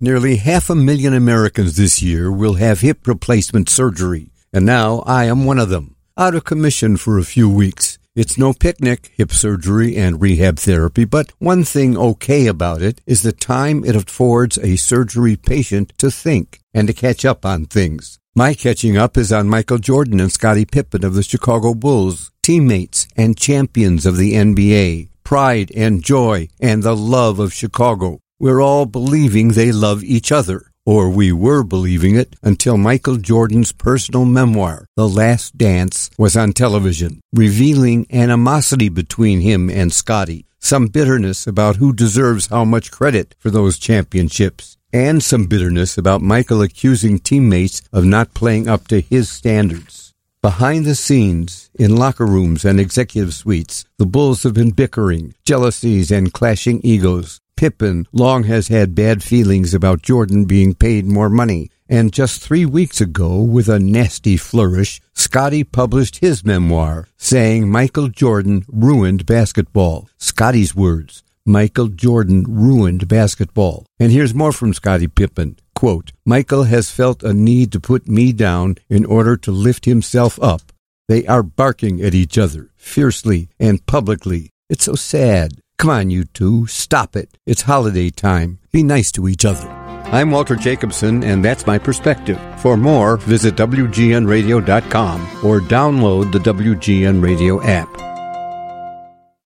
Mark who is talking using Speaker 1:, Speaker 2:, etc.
Speaker 1: Nearly half a million Americans this year will have hip replacement surgery, and now I am one of them. Out of commission for a few weeks. It's no picnic, hip surgery and rehab therapy, but one thing okay about it is the time it affords a surgery patient to think and to catch up on things. My catching up is on Michael Jordan and Scottie Pippen of the Chicago Bulls, teammates and champions of the NBA, pride and joy and the love of Chicago. We're all believing they love each other, or we were believing it until Michael Jordan's personal memoir, The Last Dance, was on television, revealing animosity between him and Scottie, some bitterness about who deserves how much credit for those championships, and some bitterness about Michael accusing teammates of not playing up to his standards. Behind the scenes, in locker rooms and executive suites, the Bulls have been bickering, jealousies, and clashing egos. Pippen long has had bad feelings about Jordan being paid more money. And just three weeks ago, with a nasty flourish, Scottie published his memoir, saying Michael Jordan ruined basketball. Scottie's words. Michael Jordan ruined basketball. And here's more from Scottie Pippen. Quote, Michael has felt a need to put me down in order to lift himself up. They are barking at each other, fiercely and publicly. It's so sad. Come on, you two, stop it. It's holiday time. Be nice to each other. I'm Walter Jacobson, and that's my perspective. For more, visit WGNRadio.com or download the WGN Radio app.